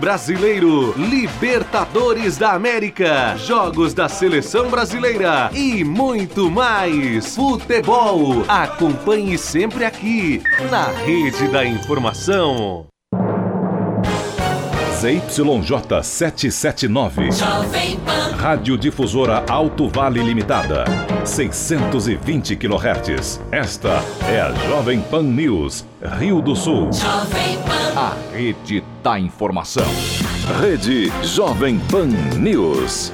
Brasileiro, Libertadores da América, Jogos da Seleção Brasileira e muito mais. Futebol. Acompanhe sempre aqui na Rede da Informação. ZYJ 779. Rádio Difusora Alto Vale Limitada. 620 kHz. Esta é a Jovem Pan News, Rio do Sul. A rede da informação. Rede Jovem Pan News.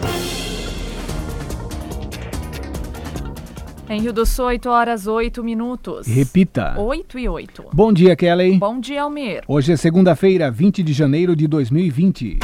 Em Rio do Sul, 8 horas 8 minutos. Repita. 8 e 8. Bom dia, Kelly. Bom dia, Almir. Hoje é segunda-feira, 20 de janeiro de 2020.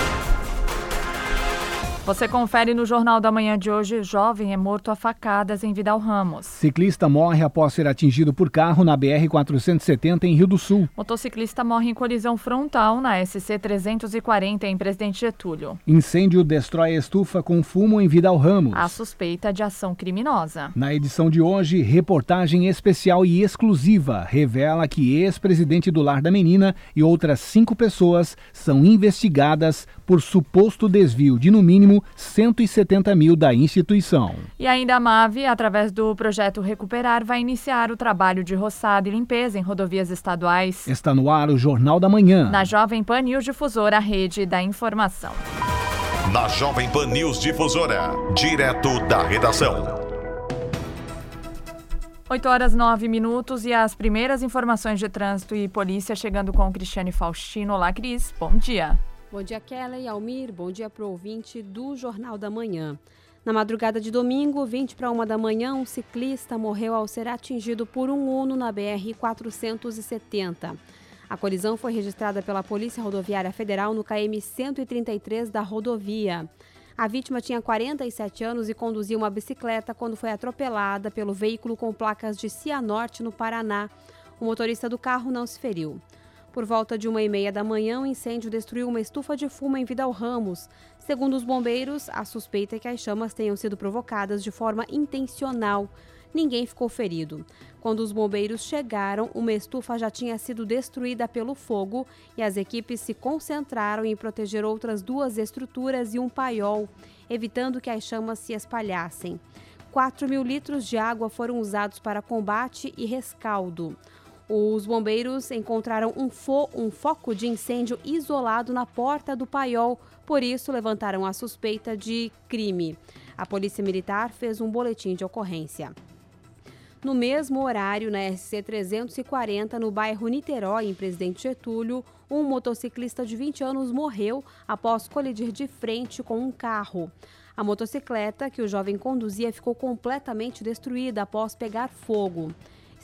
Você confere no Jornal da Manhã de hoje: jovem é morto a facadas em Vidal Ramos. Ciclista morre após ser atingido por carro na BR-470 em Rio do Sul. Motociclista morre em colisão frontal na SC 340 em Presidente Getúlio. Incêndio destrói estufa com fumo em Vidal Ramos. A suspeita de ação criminosa. Na edição de hoje, reportagem especial e exclusiva revela que ex-presidente do Lar da Menina e outras cinco pessoas são investigadas por suposto desvio de, no mínimo, 170 mil da instituição. E ainda a MAVE, através do projeto Recuperar, vai iniciar o trabalho de roçado e limpeza em rodovias estaduais. Está no ar o Jornal da Manhã. Na Jovem Pan News Difusora, a rede da informação. Na Jovem Pan News Difusora, direto da redação. 8 horas 9 minutos e as primeiras informações de trânsito e polícia chegando com o Cristiane Faustino. Olá, Cris. Bom dia. Bom dia, Kelly Almir. Bom dia para o ouvinte do Jornal da Manhã. Na madrugada de domingo, 20 para uma da manhã, um ciclista morreu ao ser atingido por um Uno na BR-470. A colisão foi registrada pela Polícia Rodoviária Federal no KM 133 da rodovia. A vítima tinha 47 anos e conduzia uma bicicleta quando foi atropelada pelo veículo com placas de Cianorte, no Paraná. O motorista do carro não se feriu. Por volta de uma e meia da manhã, o um incêndio destruiu uma estufa de fumo em Vidal Ramos. Segundo os bombeiros, a suspeita é que as chamas tenham sido provocadas de forma intencional. Ninguém ficou ferido. Quando os bombeiros chegaram, uma estufa já tinha sido destruída pelo fogo e as equipes se concentraram em proteger outras duas estruturas e um paiol, evitando que as chamas se espalhassem. 4 mil litros de água foram usados para combate e rescaldo. Os bombeiros encontraram um, fo um, foco de incêndio isolado na porta do paiol, por isso levantaram a suspeita de crime. A Polícia Militar fez um boletim de ocorrência. No mesmo horário, na SC 340, no bairro Niterói, em Presidente Getúlio, um motociclista de 20 anos morreu após colidir de frente com um carro. A motocicleta que o jovem conduzia ficou completamente destruída após pegar fogo.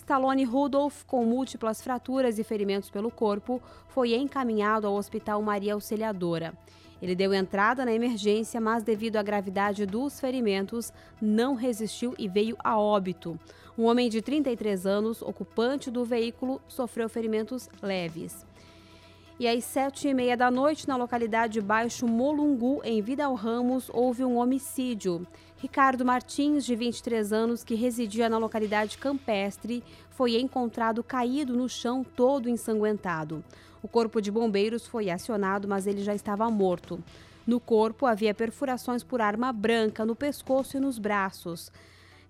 Stallone Rudolph, com múltiplas fraturas e ferimentos pelo corpo, foi encaminhado ao Hospital Maria Auxiliadora. Ele deu entrada na emergência, mas devido à gravidade dos ferimentos, não resistiu e veio a óbito. Um homem de 33 anos, ocupante do veículo, sofreu ferimentos leves. E às sete e meia da noite, na localidade Baixo Molungu, em Vidal Ramos, houve um homicídio. Ricardo Martins, de 23 anos, que residia na localidade campestre, foi encontrado caído no chão, todo ensanguentado. O corpo de bombeiros foi acionado, mas ele já estava morto. No corpo havia perfurações por arma branca no pescoço e nos braços.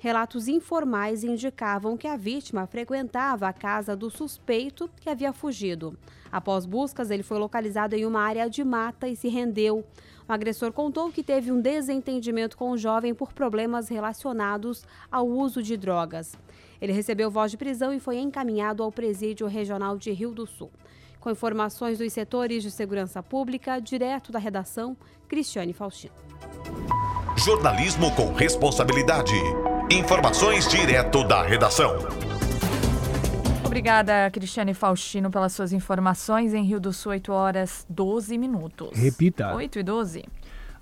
Relatos informais indicavam que a vítima frequentava a casa do suspeito que havia fugido. Após buscas, ele foi localizado em uma área de mata e se rendeu. O agressor contou que teve um desentendimento com o jovem por problemas relacionados ao uso de drogas. Ele recebeu voz de prisão e foi encaminhado ao Presídio Regional de Rio do Sul. Com informações dos setores de segurança pública, direto da redação, Cristiane Faustino. Jornalismo com responsabilidade. Informações direto da redação. Obrigada, Cristiane Faustino, pelas suas informações. Em Rio do Sul, 8 horas 12 minutos. Repita. 8 e 12.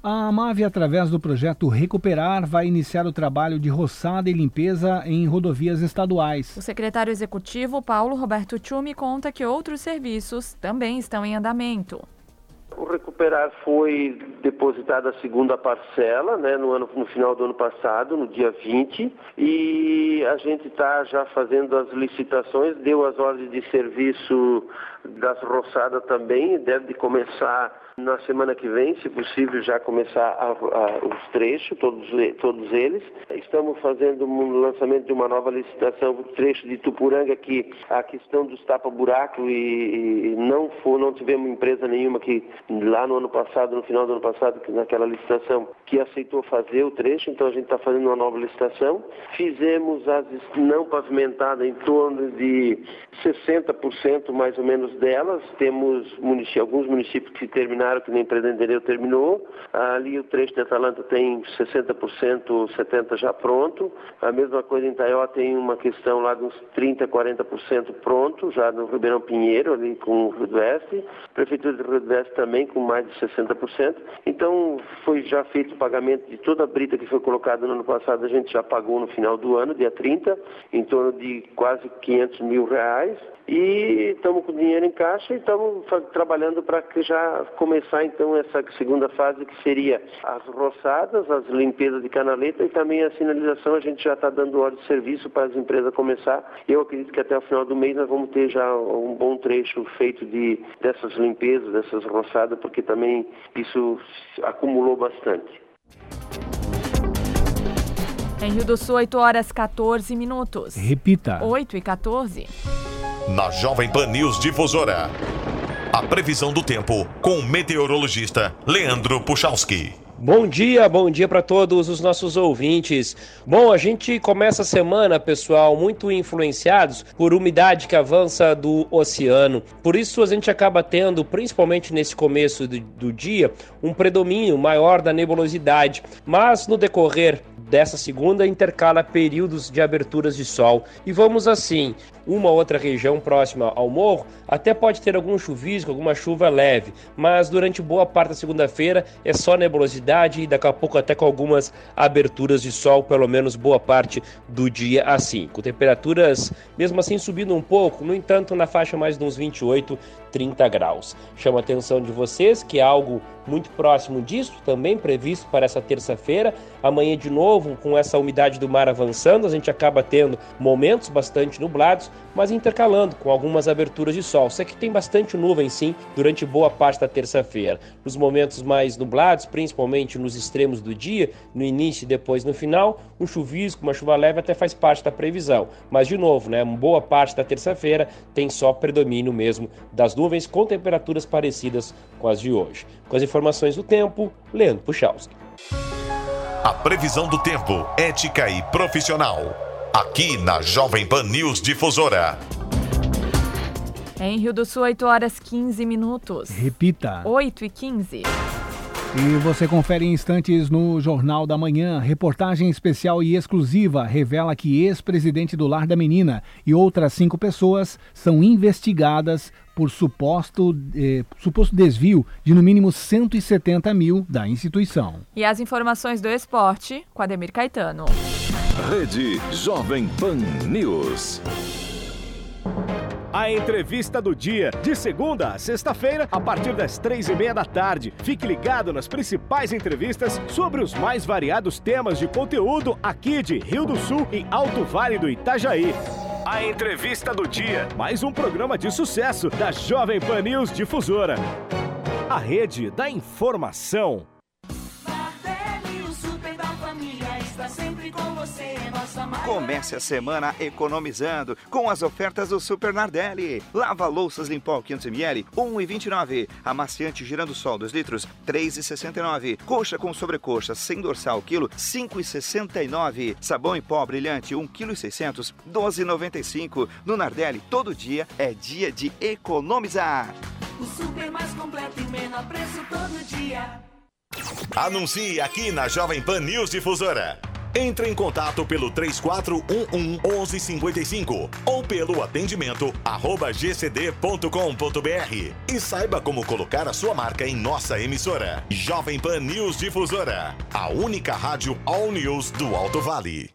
A AMAV, através do projeto Recuperar, vai iniciar o trabalho de roçada e limpeza em rodovias estaduais. O secretário executivo, Paulo Roberto Tchumi, conta que outros serviços também estão em andamento. O Recuperar foi depositada a segunda parcela né, no, ano, no final do ano passado, no dia 20, e a gente está já fazendo as licitações, deu as ordens de serviço das roçadas também, deve começar Na semana que vem, se possível, já começar a, a, os trechos, todos, todos eles. Estamos fazendo um lançamento de uma nova licitação, o trecho de Tupuranga, que a questão dos tapa-buraco e, e, não, for, não tivemos empresa nenhuma que lá no ano passado, no final do ano passado, naquela licitação, que aceitou fazer o trecho, então a gente está fazendo uma nova licitação. Fizemos as não pavimentadas em torno de 60% mais ou menos delas. Temos alguns municípios que terminaram, que nem Predendereu terminou. Ali o trecho de Atalanta tem 60%, 70% já pronto. A mesma coisa em Taió tem uma questão lá de uns 30%, 40% pronto, já no Ribeirão Pinheiro, ali com o Rio do Oeste. Prefeitura do Rio do Oeste também com mais de 60%. Então foi já feito o pagamento de toda a brita que foi colocada no ano passado, a gente já pagou no final do ano, dia 30, em torno de quase 500 mil reais e estamos com dinheiro em caixa e estamos trabalhando para que já começar então essa segunda fase que seria as roçadas, as limpezas de canaleta e também a sinalização. A gente já está dando ordem de serviço para as empresas começar. Eu acredito que até o final do mês nós vamos ter já um bom trecho feito de dessas limpezas, dessas roçadas, porque também isso acumulou bastante. Em Rio do Sul, 8 horas 14 minutos. Repita. 8 e 14. Na Jovem Pan News Difusora. A previsão do tempo com o meteorologista Leandro Puchalski. Bom dia, bom dia para todos os nossos ouvintes. Bom, a gente começa a semana, pessoal, muito influenciados por umidade que avança do oceano. Por isso a gente acaba tendo, principalmente nesse começo do, do dia, um predomínio maior da nebulosidade. Mas no decorrer dessa segunda intercala períodos de aberturas de sol. E vamos assim, uma outra região próxima ao morro até pode ter algum chuvisco, alguma chuva leve, mas durante boa parte da segunda-feira é só nebulosidade e daqui a pouco até com algumas aberturas de sol, pelo menos boa parte do dia assim. Com temperaturas mesmo assim subindo um pouco, no entanto na faixa mais de uns 28, 30 graus. Chama a atenção de vocês que algo muito próximo disso, também previsto para essa terça-feira. Amanhã de novo, com essa umidade do mar avançando, a gente acaba tendo momentos bastante nublados, mas intercalando com algumas aberturas de sol. Isso aqui tem bastante nuvem sim durante boa parte da terça-feira. Nos momentos mais nublados, principalmente nos extremos do dia, no início e depois no final, um chuvisco, uma chuva leve até faz parte da previsão. Mas de novo, né, boa parte da terça-feira tem só predomínio mesmo das nuvens com temperaturas parecidas com as de hoje. Com as informações do tempo, Leandro Puchalski. A previsão do tempo, ética e profissional. Aqui na Jovem Pan News Difusora. Em Rio do Sul, 8 horas 15 minutos. Repita. 8 e 15. E você confere em instantes no Jornal da Manhã. Reportagem especial e exclusiva revela que ex-presidente do Lar da Menina e outras cinco pessoas são investigadas por suposto, eh, suposto desvio de no mínimo 170 mil da instituição. E as informações do esporte com Ademir Caetano. Rede Jovem Pan News. A entrevista do dia, de segunda a sexta-feira, a partir das três e meia da tarde. Fique ligado nas principais entrevistas sobre os mais variados temas de conteúdo aqui de Rio do Sul e Alto Vale do Itajaí. A entrevista do dia, mais um programa de sucesso da Jovem Pan News Difusora. A rede da informação. Comece a semana economizando com as ofertas do Super Nardelli. Lava louças Limpol 500ml, 1,29. Amaciante girando sol 2 litros, 3,69. Coxa com sobrecoxa sem dorsal quilo, 5,69. Sabão em pó brilhante 1,6 kg, 12,95. No Nardelli, todo dia é dia de economizar. O super mais completo e menor preço todo dia. Anuncie aqui na Jovem Pan News Difusora. Entre em contato pelo 3411 1155 ou pelo atendimento arroba gcd.com.br e saiba como colocar a sua marca em nossa emissora. Jovem Pan News Difusora, a única rádio All News do Alto Vale.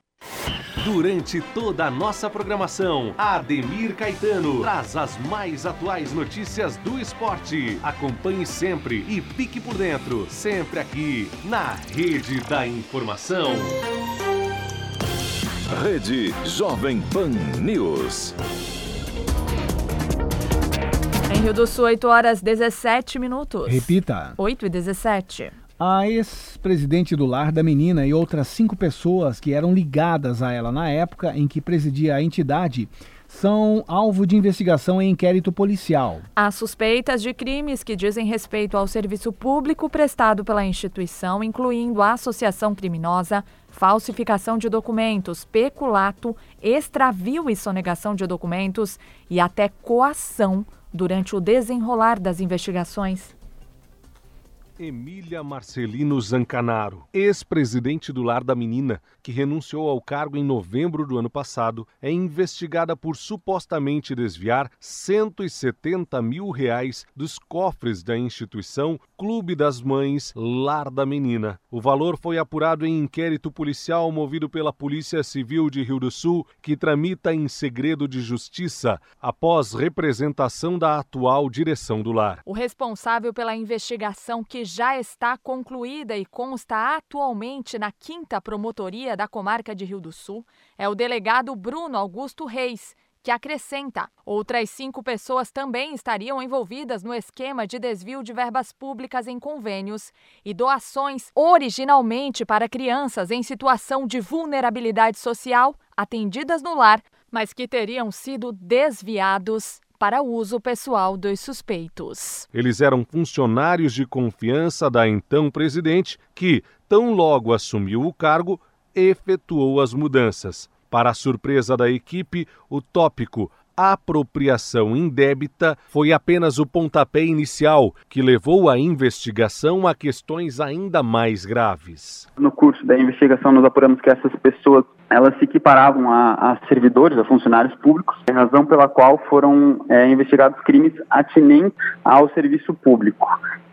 Durante toda a nossa programação, Ademir Caetano traz as mais atuais notícias do esporte. Acompanhe sempre e fique por dentro, sempre aqui na Rede da Informação. Rede Jovem Pan News. Em Rio do Sul, 8 horas 17 minutos. Repita. 8 e 17. A ex-presidente do lar da menina e outras cinco pessoas que eram ligadas a ela na época em que presidia a entidade são alvo de investigação em inquérito policial. Há suspeitas de crimes que dizem respeito ao serviço público prestado pela instituição, incluindo associação criminosa, falsificação de documentos, peculato, extravio e sonegação de documentos e até coação durante o desenrolar das investigações. Emília Marcelino Zancanaro, ex-presidente do Lar da Menina, que renunciou ao cargo em novembro do ano passado, é investigada por supostamente desviar 170 mil reais dos cofres da instituição Clube das Mães Lar da Menina. O valor foi apurado em inquérito policial movido pela Polícia Civil de Rio do Sul, que tramita em segredo de justiça após representação da atual direção do lar. O responsável pela investigação que já está concluída e consta atualmente na quinta promotoria da comarca de Rio do Sul é o delegado Bruno Augusto Reis, que acrescenta: outras cinco pessoas também estariam envolvidas no esquema de desvio de verbas públicas em convênios e doações originalmente para crianças em situação de vulnerabilidade social atendidas no lar, mas que teriam sido desviados para uso pessoal dos suspeitos. Eles eram funcionários de confiança da então presidente, que, tão logo assumiu o cargo, efetuou as mudanças. Para a surpresa da equipe, o tópico apropriação indébita foi apenas o pontapé inicial que levou a investigação a questões ainda mais graves. No curso da investigação, nós apuramos que essas pessoas elas se equiparavam a, a servidores, a funcionários públicos, razão pela qual foram é, investigados crimes atinentes ao serviço público.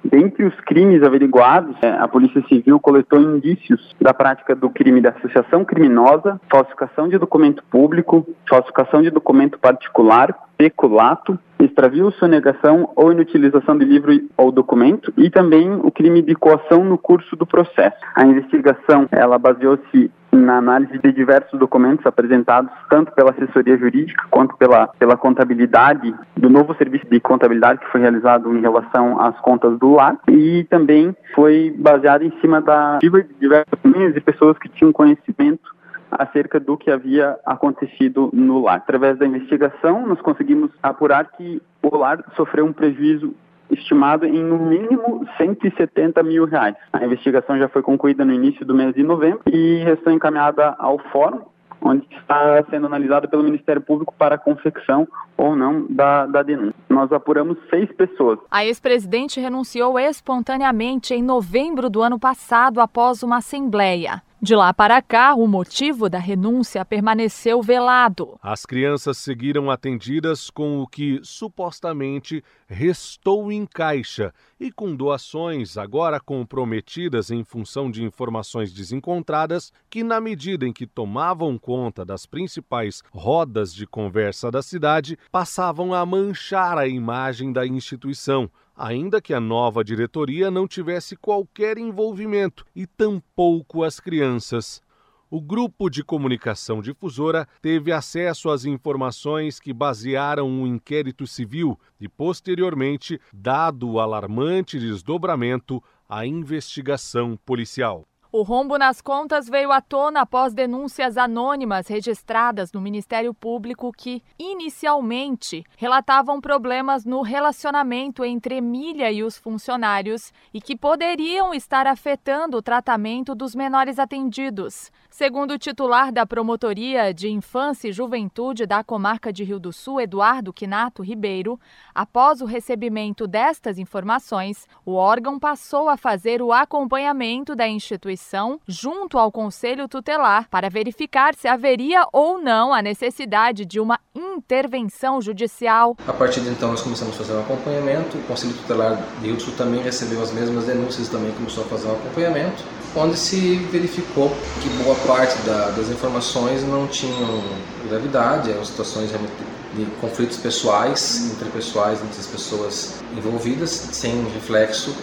Dentre os crimes averiguados, é, a Polícia Civil coletou indícios da prática do crime de associação criminosa, falsificação de documento público, falsificação de documento particular, peculato, extravio, sonegação ou inutilização de livro ou documento e também o crime de coação no curso do processo. A investigação ela baseou-se na análise de diversos documentos apresentados tanto pela assessoria jurídica quanto pela, pela contabilidade do novo serviço de contabilidade que foi realizado em relação às contas do lar e também foi baseado em cima da de diversas famílias e pessoas que tinham conhecimento acerca do que havia acontecido no lar. Através da investigação, nós conseguimos apurar que o lar sofreu um prejuízo estimado em no mínimo 170 mil reais. A investigação já foi concluída no início do mês de novembro e restou encaminhada ao fórum, onde está sendo analisada pelo Ministério Público para a confecção ou não da, da denúncia. Nós apuramos seis pessoas. A ex-presidente renunciou espontaneamente em novembro do ano passado após uma assembleia. De lá para cá, o motivo da renúncia permaneceu velado. As crianças seguiram atendidas com o que supostamente restou em caixa e com doações agora comprometidas em função de informações desencontradas que, na medida em que tomavam conta das principais rodas de conversa da cidade, passavam a manchar a imagem da instituição ainda que a nova diretoria não tivesse qualquer envolvimento e tampouco as crianças. O grupo de comunicação difusora teve acesso às informações que basearam um inquérito civil e, posteriormente, dado o alarmante desdobramento, a investigação policial. O rombo nas contas veio à tona após denúncias anônimas registradas no Ministério Público que, inicialmente, relatavam problemas no relacionamento entre Emília e os funcionários e que poderiam estar afetando o tratamento dos menores atendidos. Segundo o titular da Promotoria de Infância e Juventude da comarca de Rio do Sul, Eduardo Quinato Ribeiro, após o recebimento destas informações, o órgão passou a fazer o acompanhamento da instituição junto ao Conselho Tutelar para verificar se haveria ou não a necessidade de uma intervenção judicial. A partir de então, nós começamos a fazer um acompanhamento. O Conselho Tutelar de Rio também recebeu as mesmas denúncias também começou a fazer um acompanhamento, onde se verificou que boa parte da, das informações não tinham gravidade, eram situações de conflitos pessoais, interpessoais entre as pessoas envolvidas, sem reflexo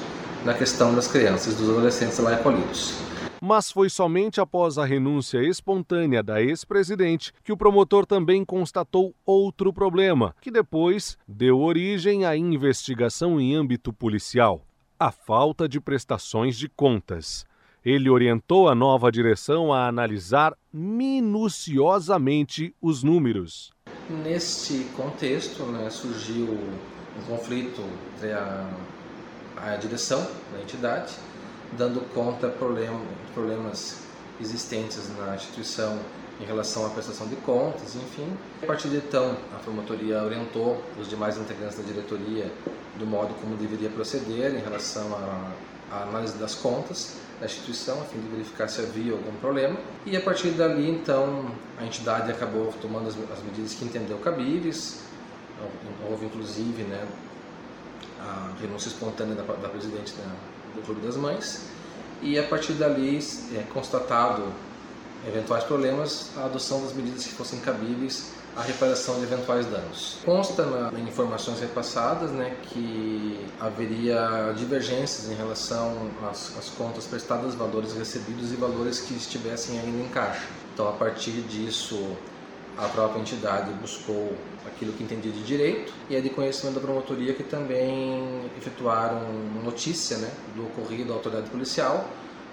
na questão das crianças dos adolescentes lá acolhidos. Mas foi somente após a renúncia espontânea da ex-presidente que o promotor também constatou outro problema, que depois deu origem à investigação em âmbito policial: a falta de prestações de contas. Ele orientou a nova direção a analisar minuciosamente os números. Neste contexto, né, surgiu um conflito entre a, a direção da entidade, dando conta de problem, problemas existentes na instituição em relação à prestação de contas, enfim. A partir de então, a promotoria orientou os demais integrantes da diretoria do modo como deveria proceder em relação à, análise das contas da instituição, a fim de verificar se havia algum problema. E a partir dali, então, a entidade acabou tomando as, as medidas que entendeu cabíveis. Houve, inclusive, né, a renúncia espontânea da, da presidente da, do Clube das Mães. E a partir dali, é, constatado eventuais problemas, a adoção das medidas que fossem cabíveis à reparação de eventuais danos. Consta na, em informações repassadas né, que haveria divergências em relação às, às, contas prestadas, valores recebidos e valores que estivessem ainda em caixa. Então, a partir disso, a própria entidade buscou aquilo que entendia de direito e é de conhecimento da promotoria que também efetuaram notícia né, do ocorrido à autoridade policial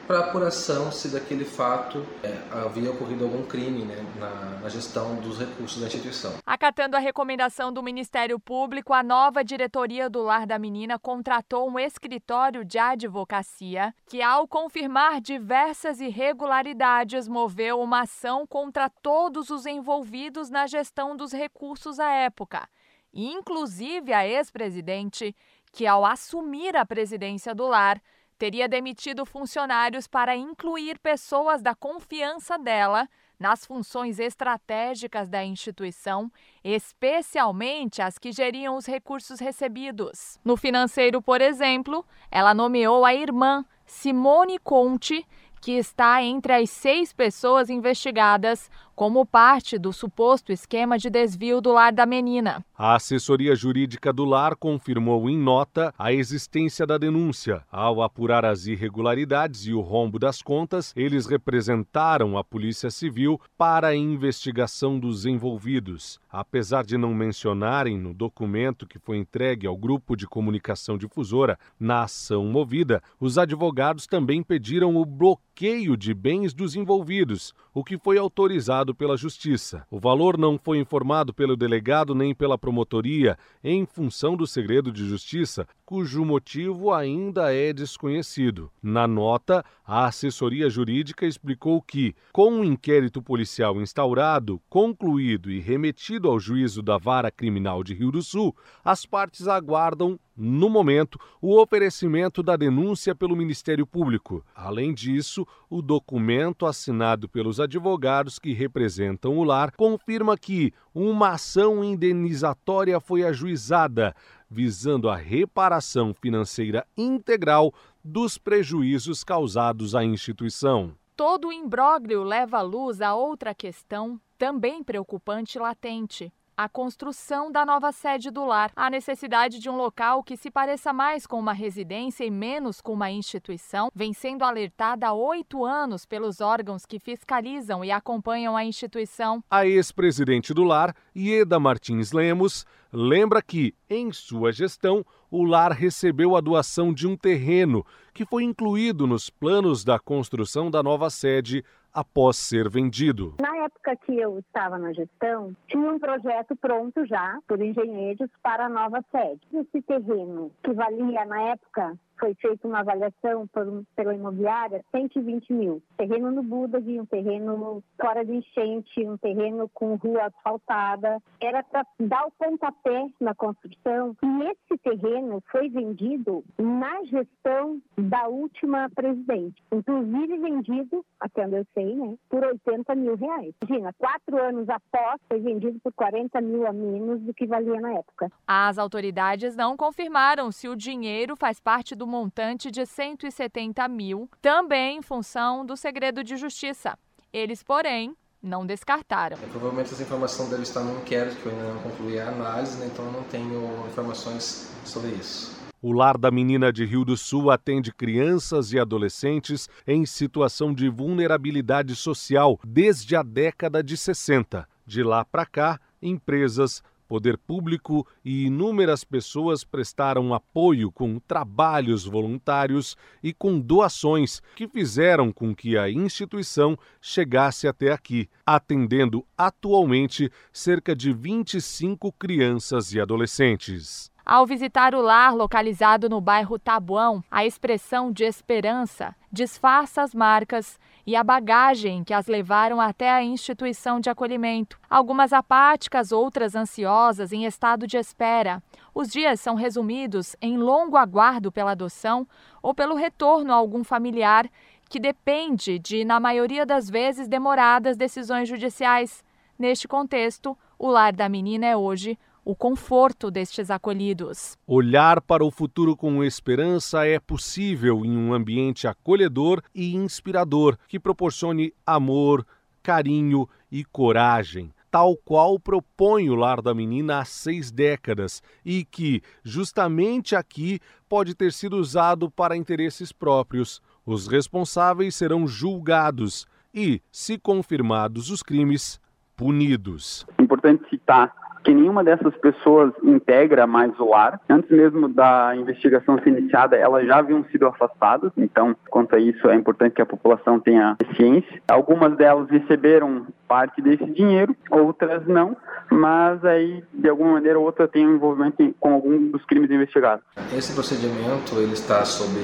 para apuração se daquele fato é, havia ocorrido algum crime né, na, na, gestão dos recursos da instituição. Acatando a recomendação do Ministério Público, a nova diretoria do Lar da Menina contratou um escritório de advocacia que, ao confirmar diversas irregularidades, moveu uma ação contra todos os envolvidos na gestão dos recursos à época, inclusive a ex-presidente, que, ao assumir a presidência do lar, teria demitido funcionários para incluir pessoas da confiança dela nas funções estratégicas da instituição, especialmente as que geriam os recursos recebidos. No financeiro, por exemplo, ela nomeou a irmã Simone Conte que está entre as seis pessoas investigadas como parte do suposto esquema de desvio do lar da menina. A assessoria jurídica do lar confirmou em nota a existência da denúncia. Ao apurar as irregularidades e o rombo das contas, eles representaram a Polícia Civil para a investigação dos envolvidos. Apesar de não mencionarem no documento que foi entregue ao grupo de comunicação difusora na ação movida, os advogados também pediram o bloqueio de bens dos envolvidos, o que foi autorizado pela Justiça. O valor não foi informado pelo delegado nem pela promotoria em função do segredo de justiça, cujo motivo ainda é desconhecido. Na nota, a assessoria jurídica explicou que, com o inquérito policial instaurado, concluído e remetido ao juízo da Vara Criminal de Rio do Sul, as partes aguardam no momento, o oferecimento da denúncia pelo Ministério Público. Além disso, o documento assinado pelos advogados que representam o lar confirma que uma ação indenizatória foi ajuizada, visando a reparação financeira integral dos prejuízos causados à instituição. Todo o imbróglio leva à luz a outra questão, também preocupante e latente a construção da nova sede do lar, a necessidade de um local que se pareça mais com uma residência e menos com uma instituição, vem sendo alertada há oito anos pelos órgãos que fiscalizam e acompanham a instituição. A ex-presidente do lar, Ieda Martins Lemos, lembra que, em sua gestão, o lar recebeu a doação de um terreno que foi incluído nos planos da construção da nova sede após ser vendido. Na época que eu estava na gestão, tinha um projeto pronto já por engenheiros para a nova sede. Esse terreno que valia na época foi feita uma avaliação por, pela imobiliária, 120 mil. Terreno no Budag, um terreno fora de enchente, um terreno com rua asfaltada. Era para dar o pontapé na construção. E esse terreno foi vendido na gestão da última presidente. Inclusive vendido, até onde eu sei, né, por 80 mil reais. Imagina, quatro anos após, foi vendido por 40 mil a menos do que valia na época. As autoridades não confirmaram se o dinheiro faz parte do montante de 170 mil, também em função do segredo de justiça. Eles, porém, não descartaram. É, provavelmente essa informação deve estar no inquérito, que eu ainda não concluí a análise, né? então eu não tenho informações sobre isso. O Lar da Menina de Rio do Sul atende crianças e adolescentes em situação de vulnerabilidade social desde a década de 60. De lá para cá, empresas, poder público e inúmeras pessoas prestaram apoio com trabalhos voluntários e com doações que fizeram com que a instituição chegasse até aqui, atendendo atualmente cerca de 25 crianças e adolescentes. Ao visitar o lar localizado no bairro Tabuão, a expressão de esperança disfarça as marcas e a bagagem que as levaram até a instituição de acolhimento. Algumas apáticas, outras ansiosas, em estado de espera. Os dias são resumidos em longo aguardo pela adoção ou pelo retorno a algum familiar, que depende de, na maioria das vezes, demoradas decisões judiciais. Neste contexto, o lar da menina é hoje o conforto destes acolhidos. Olhar para o futuro com esperança é possível em um ambiente acolhedor e inspirador que proporcione amor, carinho e coragem tal qual propõe o Lar da Menina há seis décadas e que, justamente aqui, pode ter sido usado para interesses próprios. Os responsáveis serão julgados e, se confirmados os crimes, punidos. Importante citar que nenhuma dessas pessoas integra mais o lar. Antes mesmo da investigação ser iniciada, elas já haviam sido afastadas, então, quanto a isso, é importante que a população tenha ciência. Algumas delas receberam parte desse dinheiro, outras não, mas aí, de alguma maneira ou outra, tem um envolvimento com algum dos crimes investigados. Esse procedimento ele está sob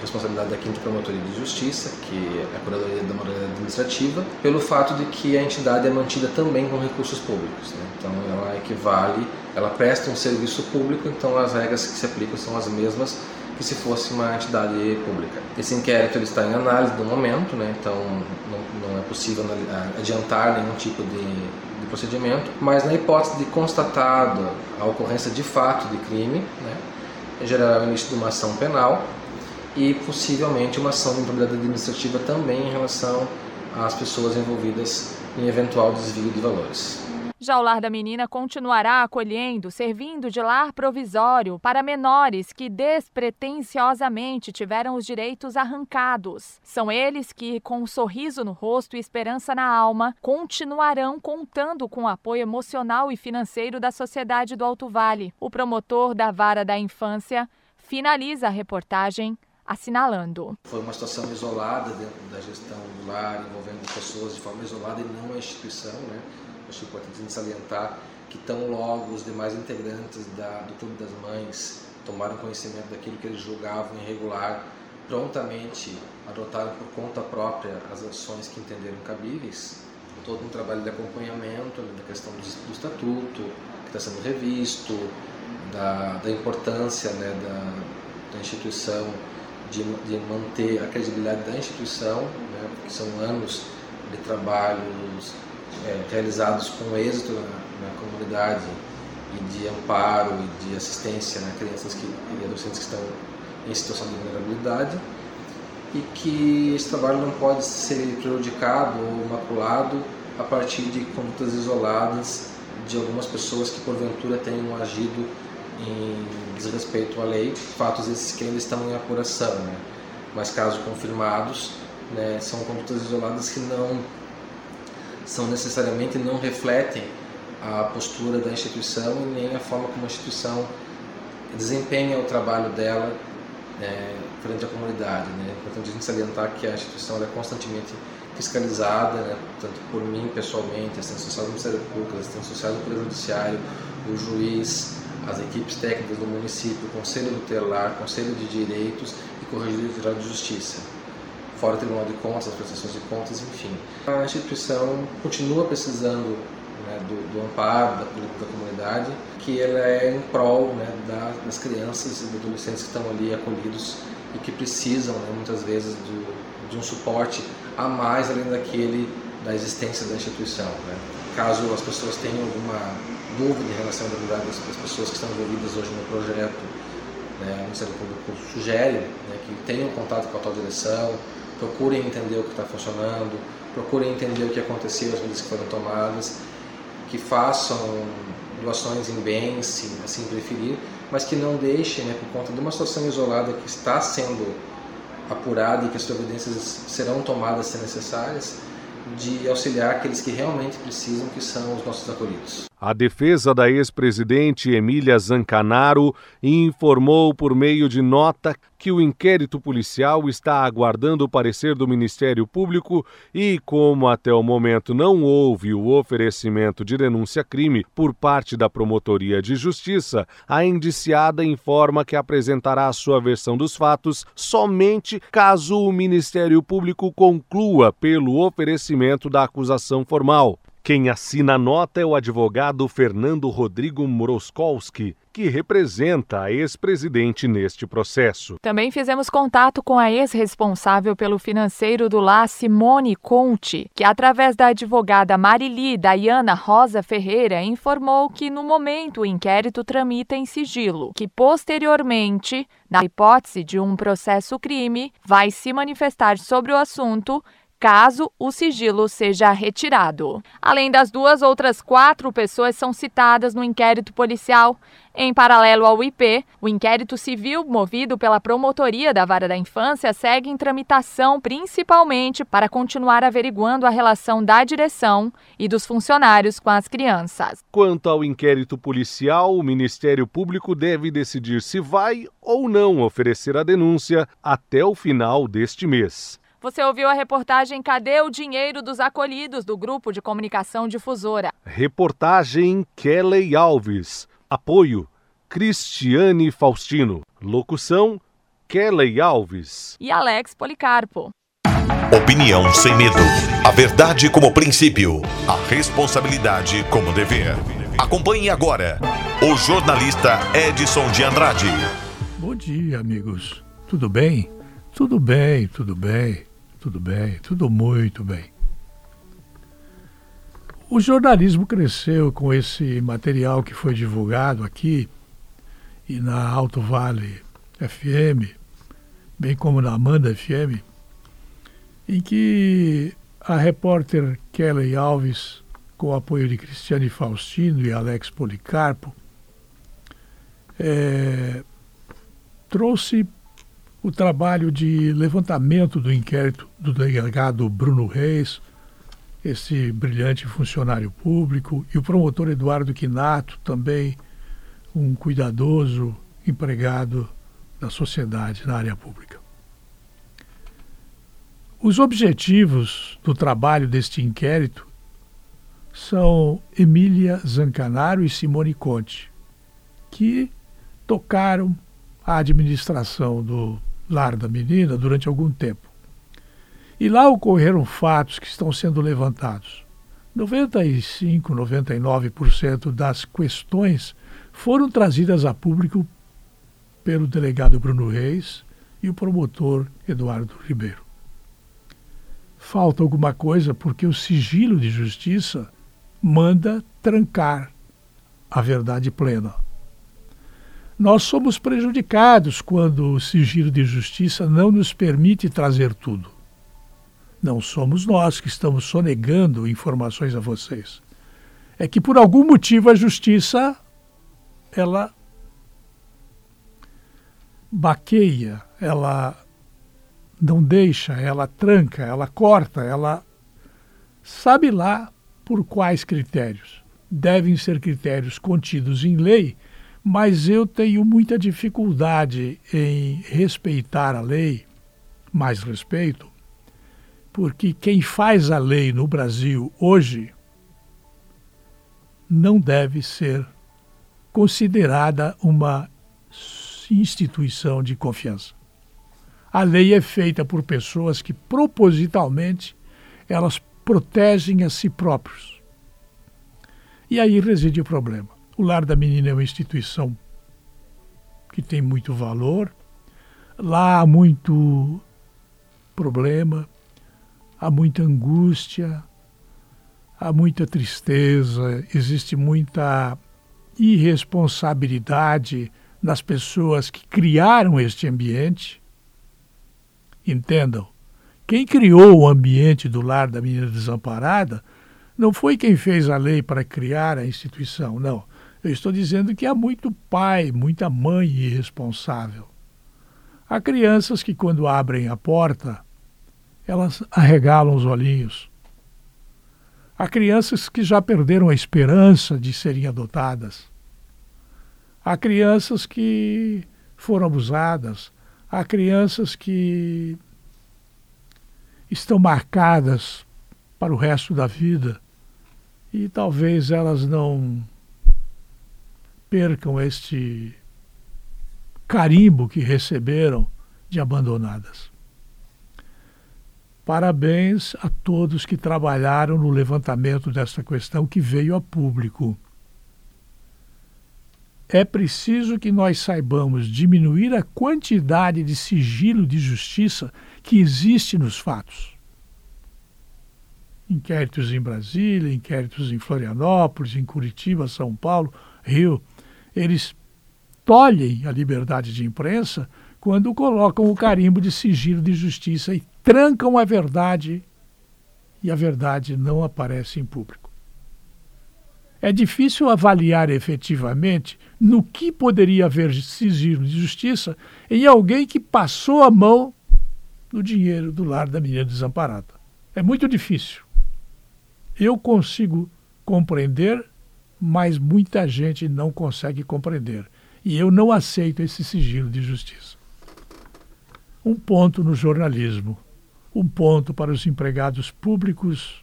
responsabilidade da Quinta Promotoria de Justiça, que é a Curadoria da Moralidade Administrativa, pelo fato de que a entidade é mantida também com recursos públicos. Né? Então, ela equivale, ela presta um serviço público, então as regras que se aplicam são as mesmas que se fosse uma entidade pública. Esse inquérito ele está em análise no momento, né? então não, não é possível adiantar nenhum tipo de, de, procedimento, mas na hipótese de constatada a ocorrência de fato de crime, né? gerará o início de uma ação penal e possivelmente uma ação de improbidade administrativa também em relação às pessoas envolvidas em eventual desvio de valores. Já o Lar da Menina continuará acolhendo, servindo de lar provisório para menores que despretensiosamente tiveram os direitos arrancados. São eles que, com um sorriso no rosto e esperança na alma, continuarão contando com o apoio emocional e financeiro da sociedade do Alto Vale. O promotor da Vara da Infância finaliza a reportagem assinalando. Foi uma situação isolada dentro da gestão do lar, envolvendo pessoas de forma isolada e não a instituição, né? Acho importante salientar que tão logo os demais integrantes da, do Clube das Mães tomaram conhecimento daquilo que eles julgavam irregular, prontamente adotaram por conta própria as ações que entenderam cabíveis. Todo um trabalho de acompanhamento da questão do, do estatuto, que está sendo revisto, da, da importância né, da, da instituição de, de, manter a credibilidade da instituição, né, porque são anos de trabalhos é, realizados com êxito na, na, comunidade e de amparo e de assistência a né, crianças que, e adolescentes que estão em situação de vulnerabilidade e que esse trabalho não pode ser prejudicado ou maculado a partir de condutas isoladas de algumas pessoas que porventura tenham agido em desrespeito à lei, fatos esses que ainda estão em apuração, né? mas caso confirmados, né, são condutas isoladas que não são necessariamente não refletem a postura da instituição e nem a forma como a instituição desempenha o trabalho dela é, frente à comunidade. Né? É importante a gente salientar que a instituição é constantemente fiscalizada, né? tanto por mim pessoalmente, assistente social do Ministério Público, assistente social do Poder Judiciário, o juiz, as equipes técnicas do município, o Conselho Tutelar, Conselho de Direitos e Corregedoria Geral de Justiça fora o Tribunal de Contas, as prestações de contas, enfim. A instituição continua precisando né, do, do, amparo da da comunidade, que ela é em prol né, da, das crianças e adolescentes que estão ali acolhidos e que precisam né, muitas vezes do, de um suporte a mais além daquele da existência da instituição. Né. Caso as pessoas tenham alguma dúvida em relação à habilidade das pessoas que estão envolvidas hoje no projeto, né, o Ministério Público sugere né, que tenham contato com a atual direção, procurem entender o que está funcionando, procurem entender o que aconteceu, as medidas que foram tomadas, que façam doações em bens, se assim preferir, mas que não deixe, né, por conta de uma situação isolada que está sendo apurada e que as providências serão tomadas se necessárias, de auxiliar aqueles que realmente precisam, que são os nossos acolhidos. A defesa da ex-presidente Emília Zancanaro informou por meio de nota que o inquérito policial está aguardando o parecer do Ministério Público e, como até o momento não houve o oferecimento de denúncia-crime por parte da Promotoria de Justiça, a indiciada informa que apresentará sua versão dos fatos somente caso o Ministério Público conclua pelo oferecimento da acusação formal. Quem assina a nota é o advogado Fernando Rodrigo Moroskowski, que representa a ex-presidente neste processo. Também fizemos contato com a ex-responsável pelo financeiro do LA, Simone Conte, que, através da advogada Marili Dayana Rosa Ferreira, informou que, no momento, o inquérito tramita em sigilo, que posteriormente, na hipótese de um processo crime, vai se manifestar sobre o assunto caso o sigilo seja retirado. Além das duas, outras quatro pessoas são citadas no inquérito policial. Em paralelo ao IP, o inquérito civil movido pela Promotoria da Vara da Infância segue em tramitação principalmente para continuar averiguando a relação da direção e dos funcionários com as crianças. Quanto ao inquérito policial, o Ministério Público deve decidir se vai ou não oferecer a denúncia até o final deste mês. Você ouviu a reportagem Cadê o Dinheiro dos Acolhidos do Grupo de Comunicação Difusora? Reportagem Kelly Alves. Apoio Cristiane Faustino. Locução Kelly Alves. E Alex Policarpo. Opinião sem medo. A verdade como princípio. A responsabilidade como dever. Acompanhe agora o jornalista Edson de Andrade. Bom dia, amigos. Tudo bem? Tudo bem, tudo bem. Tudo bem, tudo muito bem. O jornalismo cresceu com esse material que foi divulgado aqui e na Alto Vale FM, bem como na Amanda FM, em que a repórter Kelly Alves, com o apoio de Cristiane Faustino e Alex Policarpo, é, trouxe o trabalho de levantamento do inquérito do delegado Bruno Reis, esse brilhante funcionário público, e o promotor Eduardo Quinato, também um cuidadoso empregado da sociedade na área pública. Os objetivos do trabalho deste inquérito são Emília Zancanaro e Simone Conte, que tocaram a administração do lar da menina durante algum tempo. E lá ocorreram fatos que estão sendo levantados. 95, 99% das questões foram trazidas a público pelo delegado Bruno Reis e o promotor Eduardo Ribeiro. Falta alguma coisa porque o sigilo de justiça manda trancar a verdade plena. Nós somos prejudicados quando o sigilo de justiça não nos permite trazer tudo. Não somos nós que estamos sonegando informações a vocês. É que por algum motivo a justiça ela baqueia, ela não deixa, ela tranca, ela corta, ela sabe lá por quais critérios. Devem ser critérios contidos em lei mas eu tenho muita dificuldade em respeitar a lei, mais respeito, porque quem faz a lei no Brasil hoje não deve ser considerada uma instituição de confiança. A lei é feita por pessoas que propositalmente elas protegem a si próprios. E aí reside o problema. O Lar da Menina é uma instituição que tem muito valor. Lá há muito problema, há muita angústia, há muita tristeza, existe muita irresponsabilidade nas pessoas que criaram este ambiente. Entendam, quem criou o ambiente do lar da menina desamparada não foi quem fez a lei para criar a instituição, não Eu estou dizendo que há muito pai, muita mãe irresponsável. Há crianças que, quando abrem a porta, elas arregalam os olhinhos. Há crianças que já perderam a esperança de serem adotadas. Há crianças que foram abusadas. Há crianças que estão marcadas para o resto da vida e talvez elas não percam este carimbo que receberam de abandonadas. Parabéns a todos que trabalharam no levantamento desta questão que veio a público. É preciso que nós saibamos diminuir a quantidade de sigilo de justiça que existe nos fatos. Inquéritos em Brasília, inquéritos em Florianópolis, em Curitiba, São Paulo, Rio, eles tolhem a liberdade de imprensa quando colocam o carimbo de sigilo de justiça e trancam a verdade e a verdade não aparece em público. É difícil avaliar efetivamente no que poderia haver sigilo de justiça em alguém que passou a mão no dinheiro do lar da menina desamparada. É muito difícil. Eu consigo compreender, mas muita gente não consegue compreender. E eu não aceito esse sigilo de justiça. Um ponto no jornalismo, um ponto para os empregados públicos,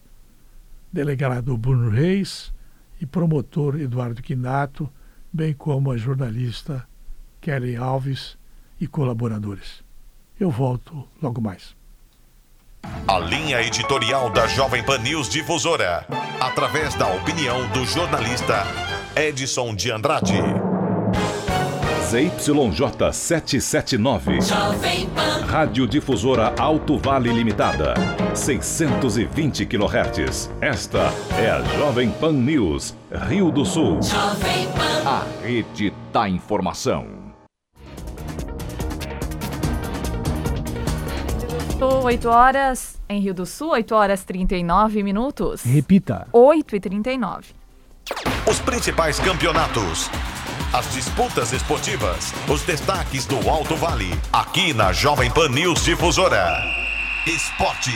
delegado Bruno Reis e promotor Eduardo Quinato, bem como a jornalista Kelly Alves e colaboradores. Eu volto logo mais. A linha editorial da Jovem Pan News Difusora, através da opinião do jornalista Edson de Andrade. ZYJ 779. Rádio Difusora Alto Vale Limitada. 620 kHz. Esta é a Jovem Pan News, Rio do Sul. A rede da informação. 8 horas em Rio do Sul, 8 horas 39 minutos. Repita. 8 e 39. Os principais campeonatos. As disputas esportivas. Os destaques do Alto Vale. Aqui na Jovem Pan News Difusora. Esporte.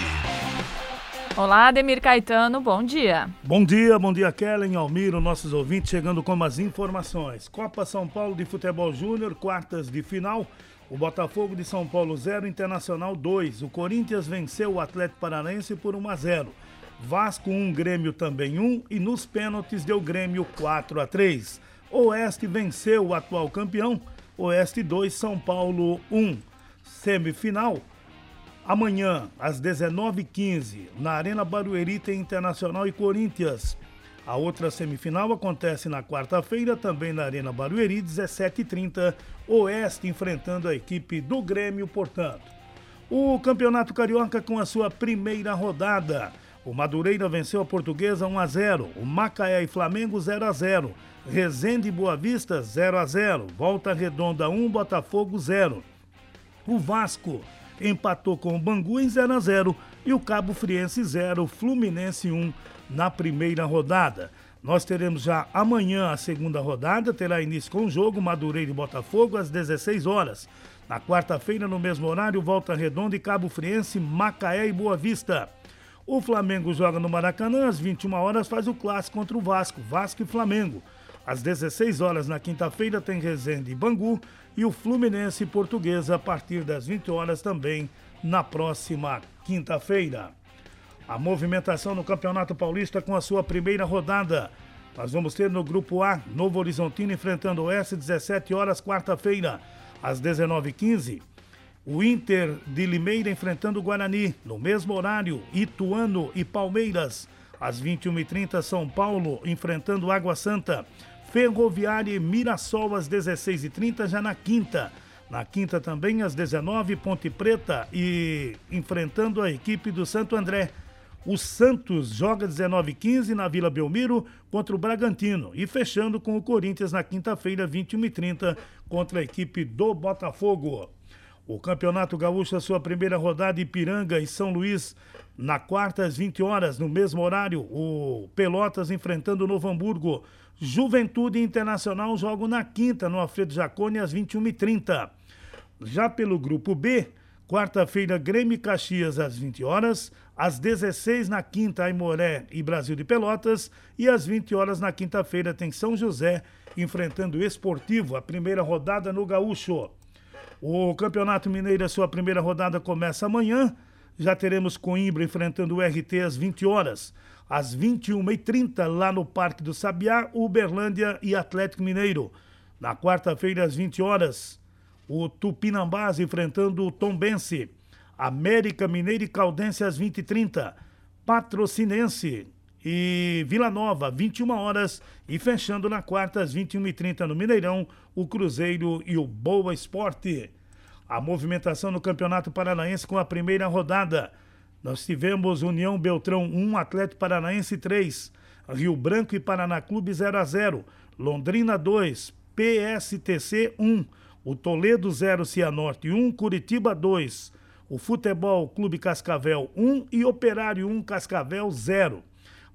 Olá, Ademir Caetano, bom dia. Bom dia, bom dia, Kellen, Almiro, nossos ouvintes, chegando com as informações. Copa São Paulo de Futebol Júnior, quartas de final. O Botafogo de São Paulo 0, Internacional 2. O Corinthians venceu o Atlético Paranaense por 1 a 0. Vasco 1, Grêmio também 1 e nos pênaltis deu Grêmio 4 a 3. Oeste venceu o atual campeão, Oeste 2, São Paulo 1. Semifinal, amanhã às 19h15, na Arena Barueri tem Internacional e Corinthians. A outra semifinal acontece na quarta-feira, também na Arena Barueri, 17h30, Oeste enfrentando a equipe do Grêmio, portanto. O Campeonato Carioca com a sua primeira rodada. O Madureira venceu a Portuguesa 1 a 0, o Macaé e Flamengo 0 a 0, Resende e Boa Vista 0 a 0, Volta Redonda 1, Botafogo 0. O Vasco empatou com o Bangu em 0 a 0 e o Cabo Friense 0, Fluminense 1 na primeira rodada. Nós teremos já amanhã a segunda rodada, terá início com o jogo Madureira e Botafogo às 16 horas. Na quarta-feira, no mesmo horário, Volta Redonda e Cabo Friense, Macaé e Boa Vista. O Flamengo joga no Maracanã às 21 horas, faz o clássico contra o Vasco, Vasco e Flamengo. Às 16 horas na quinta-feira tem Resende e Bangu e o Fluminense e Portuguesa a partir das 20 horas também na próxima quinta-feira. A movimentação no Campeonato Paulista com a sua primeira rodada. Nós vamos ter no Grupo A, Novo Horizontino enfrentando o S, 17 horas, quarta-feira, às 19h15. O Inter de Limeira enfrentando o Guarani, no mesmo horário, Ituano e Palmeiras. Às 21h30, São Paulo enfrentando Água Santa. Ferroviária e Mirassol às 16h30, já na quinta. Na quinta também, às 19 Ponte Preta e enfrentando a equipe do Santo André. O Santos joga 19h15 na Vila Belmiro contra o Bragantino. E fechando com o Corinthians na quinta-feira, 21h30, contra a equipe do Botafogo. O Campeonato Gaúcho, a sua primeira rodada, Ipiranga e São Luís, na quarta às 20 horas, no mesmo horário, o Pelotas enfrentando o Novo Hamburgo. Juventude Internacional joga na quinta, no Alfredo Jacone, às 21h30. Já pelo grupo B, quarta-feira, Grêmio Caxias às 20 horas, às 16 na quinta, Aimoré e Brasil de Pelotas, e às 20 horas na quinta-feira tem São José enfrentando o Esportivo, a primeira rodada no Gaúcho. O Campeonato Mineiro, a sua primeira rodada começa amanhã. Já teremos Coimbra enfrentando o RT às 20 horas. Às 21h30, lá no Parque do Sabiá, Uberlândia e Atlético Mineiro. Na quarta-feira, às 20 horas, o Tupinambás enfrentando o Tombense. América Mineiro e Caldense às 20h30. Patrocinense e Vila Nova, 21 horas. E fechando na quarta, às 21h30 no Mineirão, o Cruzeiro e o Boa Esporte. A movimentação no Campeonato Paranaense com a primeira rodada. Nós tivemos União Beltrão 1, Atlético Paranaense 3, Rio Branco e Paraná Clube 0 a 0, Londrina 2, PSTC 1, o Toledo 0, Cianorte 1, Curitiba 2, o Futebol Clube Cascavel 1 e Operário 1, Cascavel 0.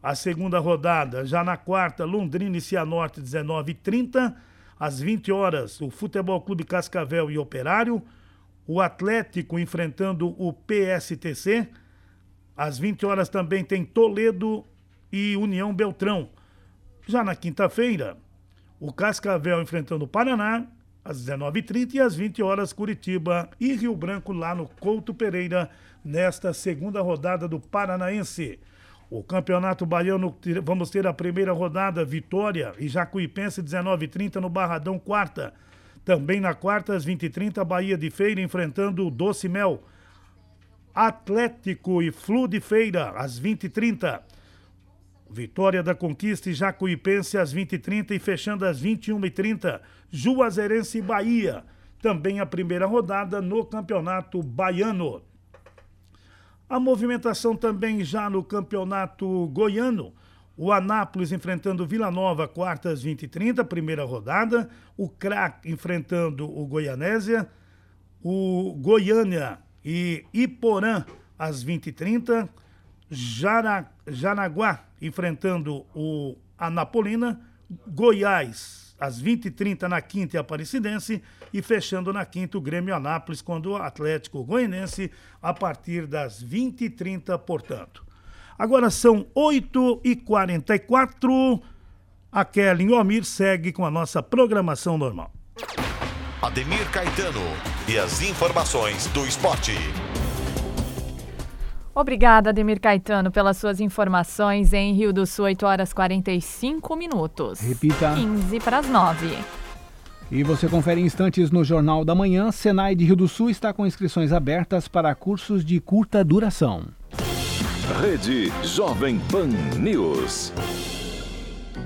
A segunda rodada, já na quarta, Londrina e Cianorte 19 e 30, às 20 horas, o Futebol Clube Cascavel e Operário, o Atlético enfrentando o PSTC, às 20 horas também tem Toledo e União Beltrão. Já na quinta-feira, o Cascavel enfrentando o Paraná, às 19h30 e às 20 horas Curitiba e Rio Branco lá no Couto Pereira, nesta segunda rodada do Paranaense. O Campeonato Baiano, vamos ter a primeira rodada, Vitória e Jacuipense, 19h30 no Barradão, quarta. Também na quarta, às 20h30, Bahia de Feira enfrentando o Doce Mel. Atlético e Flu de Feira, às 20h30. Vitória da Conquista e Jacuipense às 20h30 e fechando às 21h30, Juazeirense e Bahia. Também a primeira rodada no Campeonato Baiano. A movimentação também já no Campeonato Goiano. O Anápolis enfrentando Vila Nova, quartas 20 e 30, primeira rodada. O Crack enfrentando o Goianésia. O Goiânia e Iporã às 20h30. Jara, Jaraguá enfrentando o Anapolina. Goiás às 20h30 na quinta e Aparecidense. E fechando na quinta o Grêmio Anápolis, quando o Atlético Goianense a partir das 20h30, portanto. Agora são 8h44. A Kelly Omir segue com a nossa programação normal. Ademir Caetano e as informações do esporte. Obrigada, Ademir Caetano, pelas suas informações em Rio do Sul, 8 horas 45 minutos. Repita. 15 para as 9. E você confere instantes no Jornal da Manhã. Senai de Rio do Sul está com inscrições abertas para cursos de curta duração. Rede Jovem Pan News.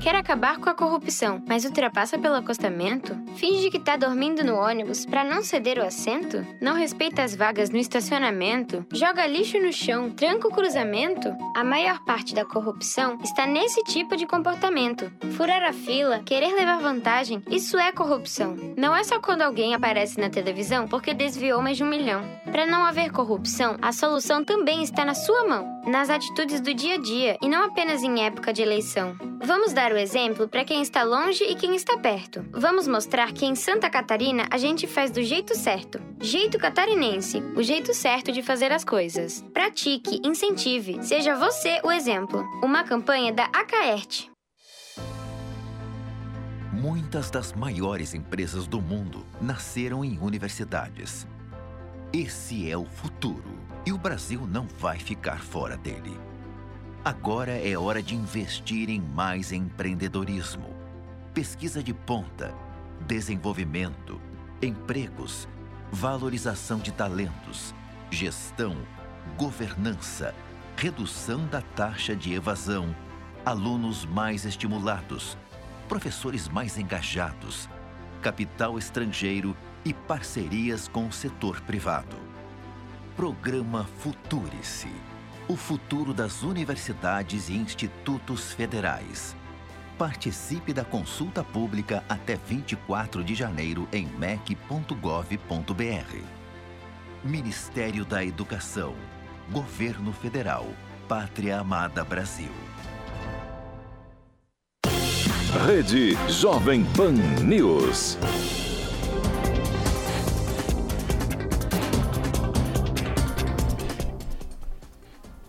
Quer acabar com a corrupção, mas ultrapassa pelo acostamento? Finge que tá dormindo no ônibus para não ceder o assento? Não respeita as vagas no estacionamento? Joga lixo no chão? Tranca o cruzamento? A maior parte da corrupção está nesse tipo de comportamento. Furar a fila, querer levar vantagem, isso é corrupção. Não é só quando alguém aparece na televisão porque desviou mais de um milhão. Para não haver corrupção, a solução também está na sua mão, nas atitudes do dia a dia e não apenas em época de eleição. Vamos dar o exemplo para quem está longe e quem está perto. Vamos mostrar que em Santa Catarina a gente faz do jeito certo. Jeito catarinense, o jeito certo de fazer as coisas. Pratique, incentive, seja você o exemplo. Uma campanha da Acaerte. Muitas das maiores empresas do mundo nasceram em universidades. Esse é o futuro e o Brasil não vai ficar fora dele. Agora é hora de investir em mais empreendedorismo, pesquisa de ponta, desenvolvimento, empregos, valorização de talentos, gestão, governança, redução da taxa de evasão, alunos mais estimulados, professores mais engajados, capital estrangeiro e parcerias com o setor privado. Programa Futurice o futuro das universidades e institutos federais. Participe da consulta pública até 24 de janeiro em mec.gov.br. Ministério da Educação, Governo Federal, Pátria Amada Brasil. Rede Jovem Pan News.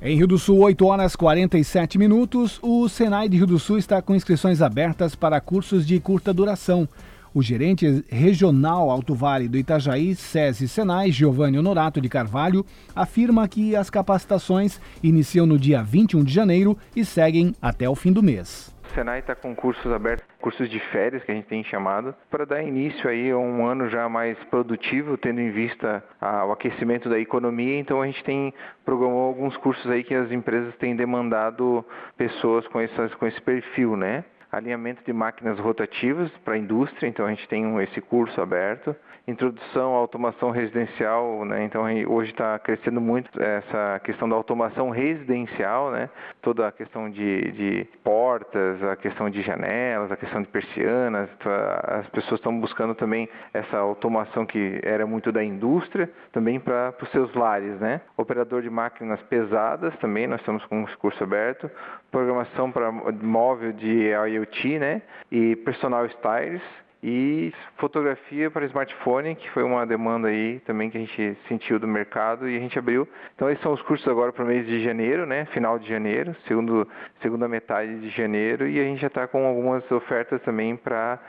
Em Rio do Sul, 8 horas 47 minutos, o Senai de Rio do Sul está com inscrições abertas para cursos de curta duração. O gerente regional Alto Vale do Itajaí, SESI Senai, Giovanni Honorato de Carvalho, afirma que as capacitações iniciam no dia 21 de janeiro e seguem até o fim do mês. Senai está com cursos abertos, cursos de férias que a gente tem chamado, para dar início aí a um ano já mais produtivo, tendo em vista a, o aquecimento da economia. Então a gente tem programou alguns cursos aí que as empresas têm demandado pessoas com, essas, com esse perfil, né? Alinhamento de máquinas rotativas para a indústria, então a gente tem esse curso aberto introdução à automação residencial, né? Então hoje está crescendo muito essa questão da automação residencial, né? Toda a questão de, de portas, a questão de janelas, a questão de persianas, tá? as pessoas estão buscando também essa automação que era muito da indústria, também para os seus lares, né? Operador de máquinas pesadas também, nós estamos com um curso aberto, programação para móvel de IoT, né? E personal styles e fotografia para smartphone, que foi uma demanda aí também que a gente sentiu do mercado e a gente abriu. Então esses são os cursos agora para o mês de janeiro, né? Final de janeiro, segundo, segunda metade de janeiro e a gente já está com algumas ofertas também para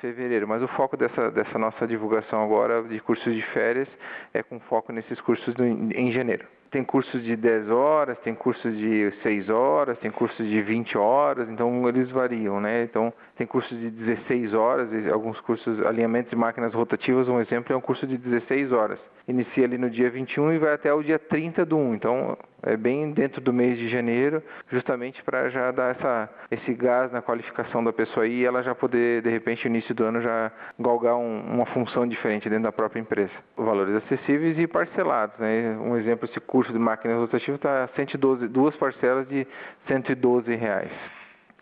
fevereiro. Mas o foco dessa, dessa nossa divulgação agora de cursos de férias é com foco nesses cursos do, em janeiro tem cursos de 10 horas, tem cursos de 6 horas, tem cursos de 20 horas, então eles variam, né? Então tem cursos de 16 horas, alguns cursos, alinhamento de máquinas rotativas, um exemplo é um curso de 16 horas inicia ali no dia 21 e vai até o dia 30 do 1. Então, é bem dentro do mês de janeiro, justamente para já dar essa, esse gás na qualificação da pessoa aí e ela já poder, de repente, no início do ano, já galgar um, uma função diferente dentro da própria empresa. Valores acessíveis e parcelados. Né? Um exemplo, esse curso de máquina rotativa está 112, duas parcelas de 112 reais.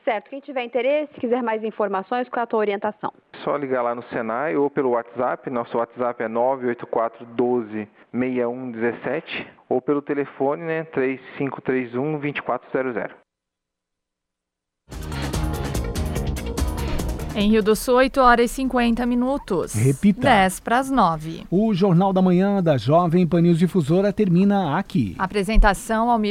Certo. Quem tiver interesse, quiser mais informações, qual é a tua orientação? Só ligar lá no Senai ou pelo WhatsApp. Nosso WhatsApp é 984 12 6117 ou pelo telefone, né, 3531 2400. Em Rio do Sul, 8 horas e 50 minutos. Repita. 10 para as 9. O Jornal da Manhã da Jovem Pan News Difusora termina aqui. Apresentação Almir